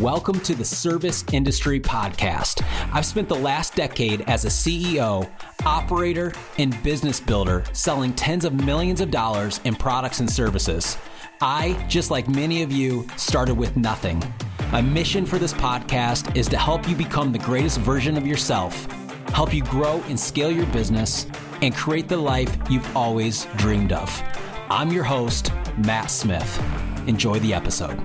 Welcome to the Service Industry Podcast. I've spent the last decade as a CEO, operator, and business builder selling tens of millions of dollars in products and services. I, just like many of you, started with nothing. My mission for this podcast is to help you become the greatest version of yourself, help you grow and scale your business, and create the life you've always dreamed of. I'm your host, Matt Smith. Enjoy the episode.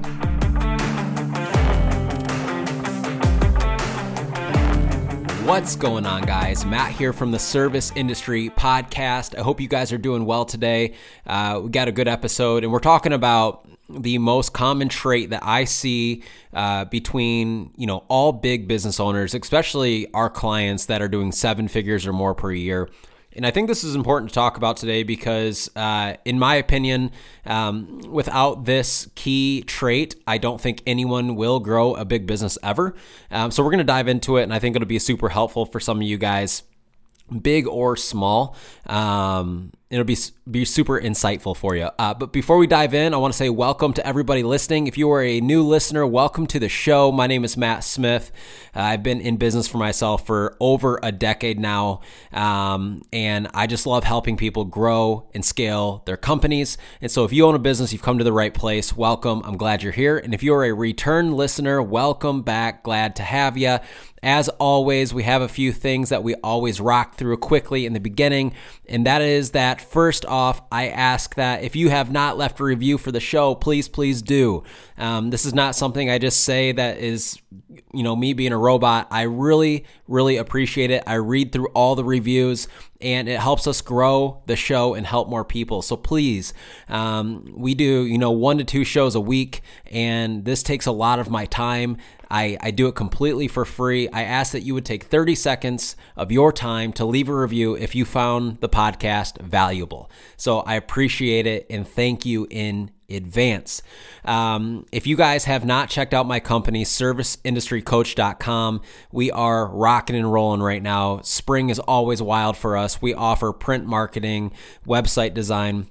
What's going on, guys? Matt here from the Service Industry Podcast. I hope you guys are doing well today. Uh, we got a good episode, and we're talking about the most common trait that I see uh, between you know all big business owners, especially our clients that are doing seven figures or more per year. And I think this is important to talk about today because, uh, in my opinion, um, without this key trait, I don't think anyone will grow a big business ever. Um, so we're going to dive into it, and I think it'll be super helpful for some of you guys big or small. Um, it'll be be super insightful for you. Uh, but before we dive in, I want to say welcome to everybody listening. If you are a new listener, welcome to the show. My name is Matt Smith. Uh, I've been in business for myself for over a decade now, um, and I just love helping people grow and scale their companies. And so, if you own a business, you've come to the right place. Welcome. I'm glad you're here. And if you are a return listener, welcome back. Glad to have you. As always, we have a few things that we always rock through quickly in the beginning, and that is that first off, I ask that if you have not left a review for the show, please, please do. Um, this is not something I just say that is, you know, me being a robot. I really, really appreciate it. I read through all the reviews and it helps us grow the show and help more people. So please, um, we do, you know, one to two shows a week, and this takes a lot of my time. I, I do it completely for free. I ask that you would take 30 seconds of your time to leave a review if you found the podcast valuable. So I appreciate it and thank you in advance. Um, if you guys have not checked out my company, serviceindustrycoach.com, we are rocking and rolling right now. Spring is always wild for us. We offer print marketing, website design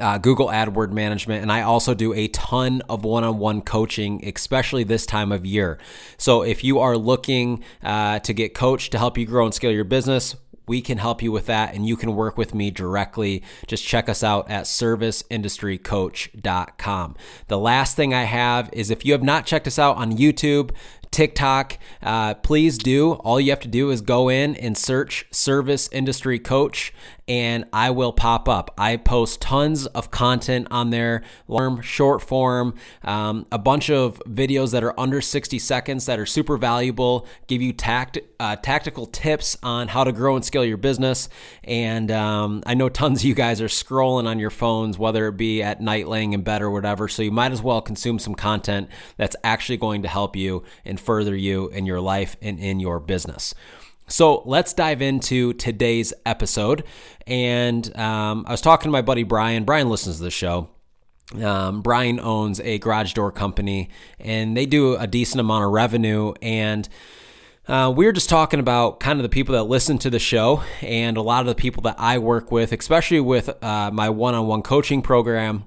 uh, Google AdWord management, and I also do a ton of one on one coaching, especially this time of year. So, if you are looking uh, to get coached to help you grow and scale your business, we can help you with that and you can work with me directly. Just check us out at serviceindustrycoach.com. The last thing I have is if you have not checked us out on YouTube, TikTok, uh, please do. All you have to do is go in and search Service Industry Coach, and I will pop up. I post tons of content on there, long, short form, um, a bunch of videos that are under 60 seconds that are super valuable, give you tact, uh, tactical tips on how to grow and scale your business. And um, I know tons of you guys are scrolling on your phones, whether it be at night laying in bed or whatever. So you might as well consume some content that's actually going to help you and further you in your life and in your business. So let's dive into today's episode. And um, I was talking to my buddy Brian. Brian listens to the show. Um, Brian owns a garage door company, and they do a decent amount of revenue. And uh, we were just talking about kind of the people that listen to the show and a lot of the people that I work with, especially with uh, my one on one coaching program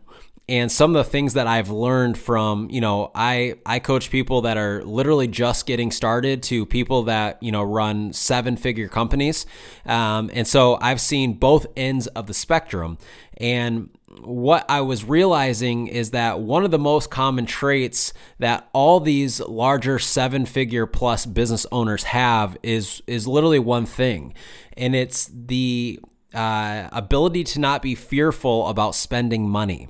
and some of the things that I've learned from, you know, I I coach people that are literally just getting started to people that you know run seven figure companies, um, and so I've seen both ends of the spectrum. And what I was realizing is that one of the most common traits that all these larger seven figure plus business owners have is is literally one thing, and it's the uh, ability to not be fearful about spending money.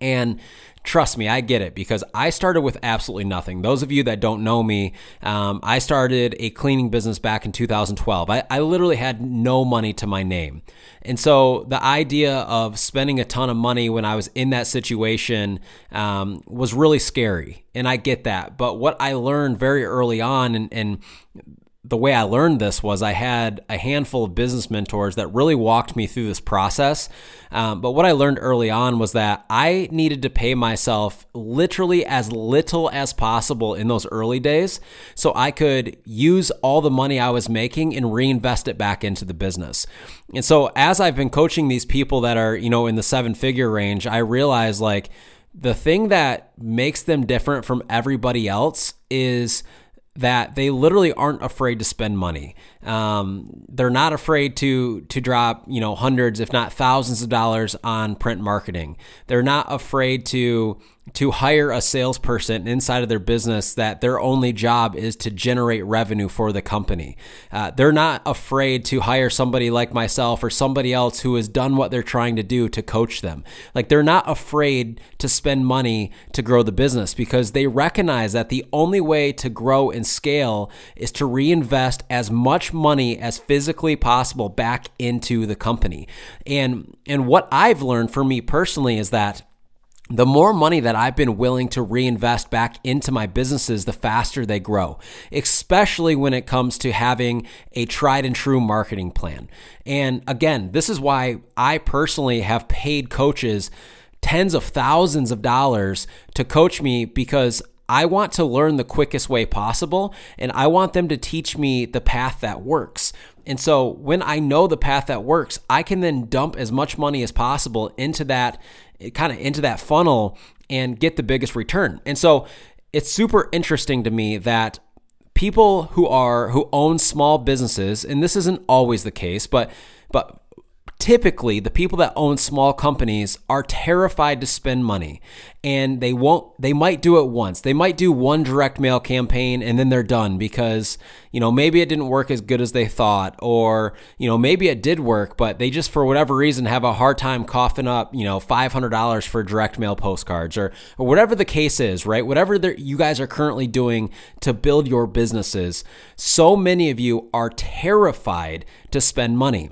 And trust me, I get it because I started with absolutely nothing. Those of you that don't know me, um, I started a cleaning business back in 2012. I, I literally had no money to my name. And so the idea of spending a ton of money when I was in that situation um, was really scary. And I get that. But what I learned very early on, and, and the way I learned this was I had a handful of business mentors that really walked me through this process. Um, but what I learned early on was that I needed to pay myself literally as little as possible in those early days so I could use all the money I was making and reinvest it back into the business. And so as I've been coaching these people that are, you know, in the seven figure range, I realized like, the thing that makes them different from everybody else is that they literally aren't afraid to spend money. Um, they're not afraid to to drop you know hundreds, if not thousands, of dollars on print marketing. They're not afraid to to hire a salesperson inside of their business that their only job is to generate revenue for the company. Uh, they're not afraid to hire somebody like myself or somebody else who has done what they're trying to do to coach them. Like they're not afraid to spend money to grow the business because they recognize that the only way to grow and scale is to reinvest as much money as physically possible back into the company. And and what I've learned for me personally is that the more money that I've been willing to reinvest back into my businesses, the faster they grow, especially when it comes to having a tried and true marketing plan. And again, this is why I personally have paid coaches tens of thousands of dollars to coach me because I want to learn the quickest way possible and I want them to teach me the path that works. And so when I know the path that works, I can then dump as much money as possible into that kind of into that funnel and get the biggest return. And so it's super interesting to me that people who are who own small businesses and this isn't always the case, but but typically the people that own small companies are terrified to spend money and they won't they might do it once. They might do one direct mail campaign and then they're done because you know maybe it didn't work as good as they thought or you know maybe it did work but they just for whatever reason have a hard time coughing up you know $500 for direct mail postcards or, or whatever the case is right? Whatever you guys are currently doing to build your businesses so many of you are terrified to spend money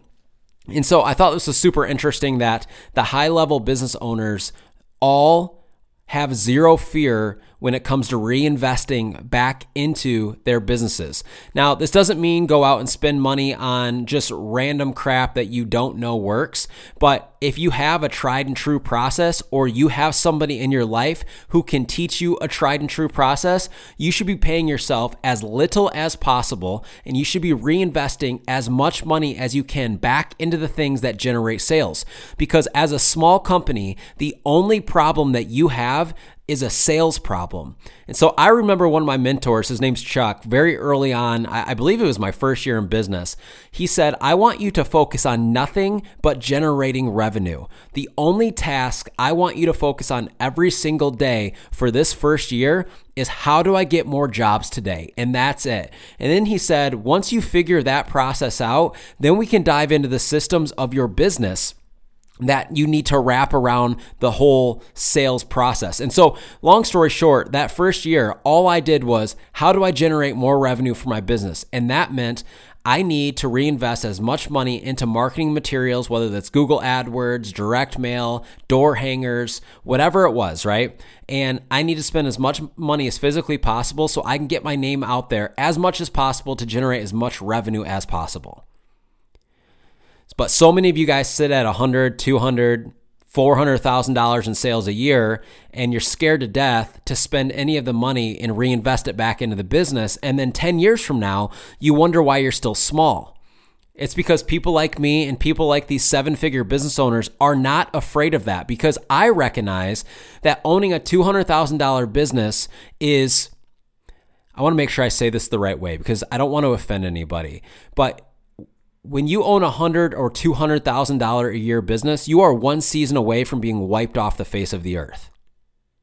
and so I thought this was super interesting that the high level business owners all have zero fear when it comes to reinvesting back into their businesses. Now, this doesn't mean go out and spend money on just random crap that you don't know works, but if you have a tried and true process or you have somebody in your life who can teach you a tried and true process, you should be paying yourself as little as possible and you should be reinvesting as much money as you can back into the things that generate sales. Because as a small company, the only problem that you have is a sales problem. And so I remember one of my mentors, his name's Chuck, very early on, I believe it was my first year in business. He said, I want you to focus on nothing but generating revenue. The only task I want you to focus on every single day for this first year is how do I get more jobs today? And that's it. And then he said, once you figure that process out, then we can dive into the systems of your business that you need to wrap around the whole sales process. And so, long story short, that first year, all I did was how do I generate more revenue for my business? And that meant I need to reinvest as much money into marketing materials, whether that's Google AdWords, direct mail, door hangers, whatever it was, right? And I need to spend as much money as physically possible so I can get my name out there as much as possible to generate as much revenue as possible. But so many of you guys sit at 100, 200, $400,000 in sales a year and you're scared to death to spend any of the money and reinvest it back into the business. And then 10 years from now, you wonder why you're still small. It's because people like me and people like these seven figure business owners are not afraid of that because I recognize that owning a $200,000 business is, I want to make sure I say this the right way because I don't want to offend anybody, but when you own a hundred or two hundred thousand dollar a year business, you are one season away from being wiped off the face of the earth.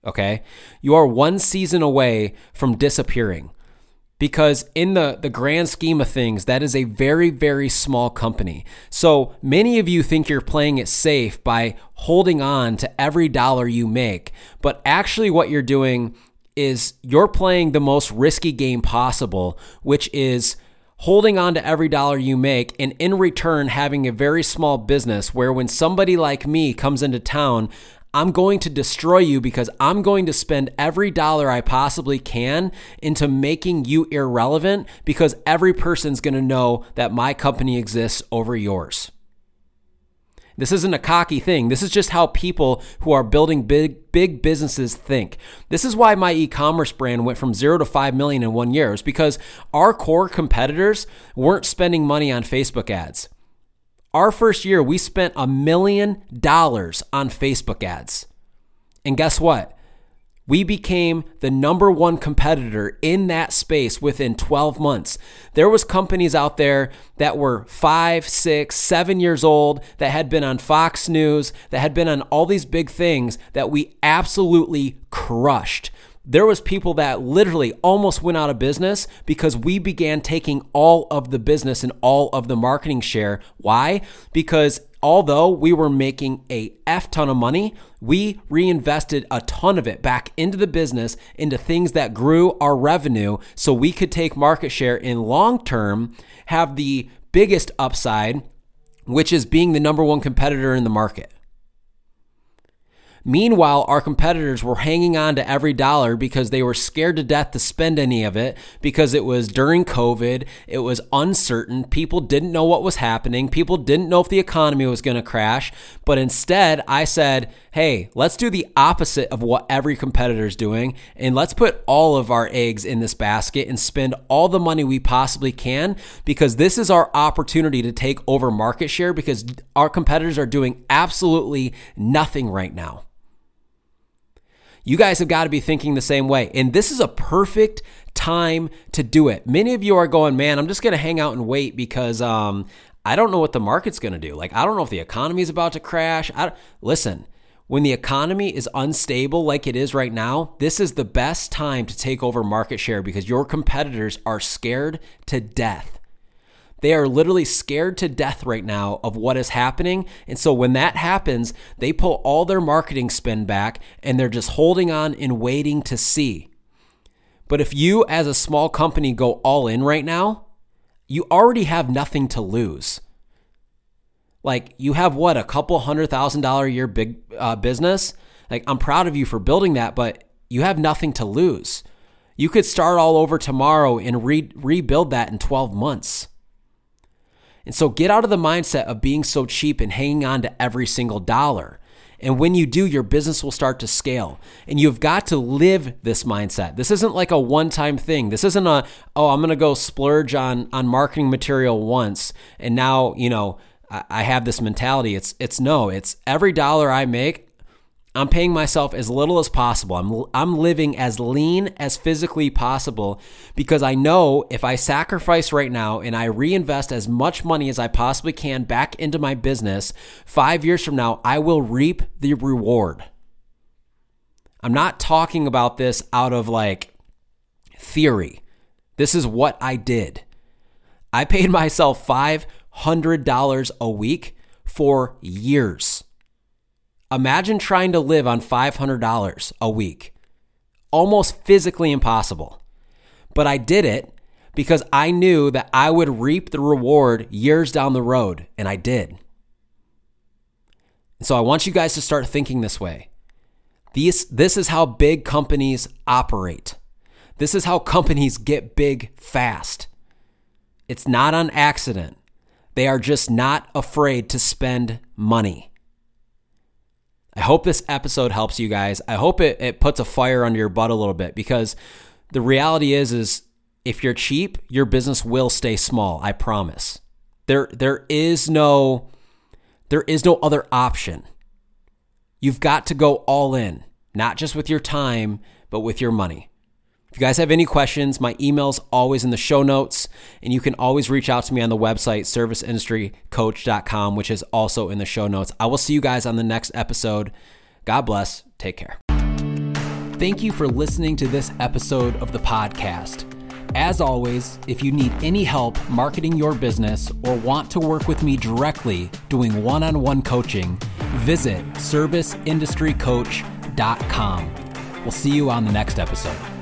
Okay, you are one season away from disappearing because in the the grand scheme of things that is a very very small company so many of you think you're playing it safe by holding on to every dollar you make but actually what you're doing is you're playing the most risky game possible which is holding on to every dollar you make and in return having a very small business where when somebody like me comes into town, I'm going to destroy you because I'm going to spend every dollar I possibly can into making you irrelevant because every person's going to know that my company exists over yours. This isn't a cocky thing. This is just how people who are building big big businesses think. This is why my e-commerce brand went from 0 to 5 million in 1 year. Is because our core competitors weren't spending money on Facebook ads. Our first year we spent a million dollars on Facebook ads. And guess what? We became the number one competitor in that space within 12 months. There was companies out there that were five, six, seven years old that had been on Fox News, that had been on all these big things that we absolutely crushed. There was people that literally almost went out of business because we began taking all of the business and all of the marketing share. Why? Because although we were making a F ton of money, we reinvested a ton of it back into the business, into things that grew our revenue so we could take market share in long term, have the biggest upside, which is being the number one competitor in the market. Meanwhile, our competitors were hanging on to every dollar because they were scared to death to spend any of it because it was during COVID. It was uncertain. People didn't know what was happening. People didn't know if the economy was going to crash. But instead, I said, hey, let's do the opposite of what every competitor is doing. And let's put all of our eggs in this basket and spend all the money we possibly can because this is our opportunity to take over market share because our competitors are doing absolutely nothing right now. You guys have got to be thinking the same way. And this is a perfect time to do it. Many of you are going, man, I'm just going to hang out and wait because um, I don't know what the market's going to do. Like, I don't know if the economy is about to crash. Listen, when the economy is unstable like it is right now, this is the best time to take over market share because your competitors are scared to death. They are literally scared to death right now of what is happening. And so when that happens, they pull all their marketing spend back and they're just holding on and waiting to see. But if you, as a small company, go all in right now, you already have nothing to lose. Like you have what, a couple hundred thousand dollar a year big uh, business? Like I'm proud of you for building that, but you have nothing to lose. You could start all over tomorrow and re- rebuild that in 12 months. And so get out of the mindset of being so cheap and hanging on to every single dollar. And when you do, your business will start to scale. And you've got to live this mindset. This isn't like a one-time thing. This isn't a, oh, I'm gonna go splurge on on marketing material once and now, you know, I have this mentality. It's it's no, it's every dollar I make, I'm paying myself as little as possible. I'm I'm living as lean as physically possible because I know if I sacrifice right now and I reinvest as much money as I possibly can back into my business, 5 years from now I will reap the reward. I'm not talking about this out of like theory. This is what I did. I paid myself $500 a week for years. Imagine trying to live on $500 a week. Almost physically impossible. But I did it because I knew that I would reap the reward years down the road, and I did. So I want you guys to start thinking this way. These, this is how big companies operate. This is how companies get big fast. It's not on accident. They are just not afraid to spend money. I hope this episode helps you guys. I hope it, it puts a fire under your butt a little bit because the reality is is if you're cheap, your business will stay small. I promise. There there is no there is no other option. You've got to go all in, not just with your time, but with your money. If you guys have any questions, my email's always in the show notes, and you can always reach out to me on the website, serviceindustrycoach.com, which is also in the show notes. I will see you guys on the next episode. God bless. Take care. Thank you for listening to this episode of the podcast. As always, if you need any help marketing your business or want to work with me directly doing one on one coaching, visit serviceindustrycoach.com. We'll see you on the next episode.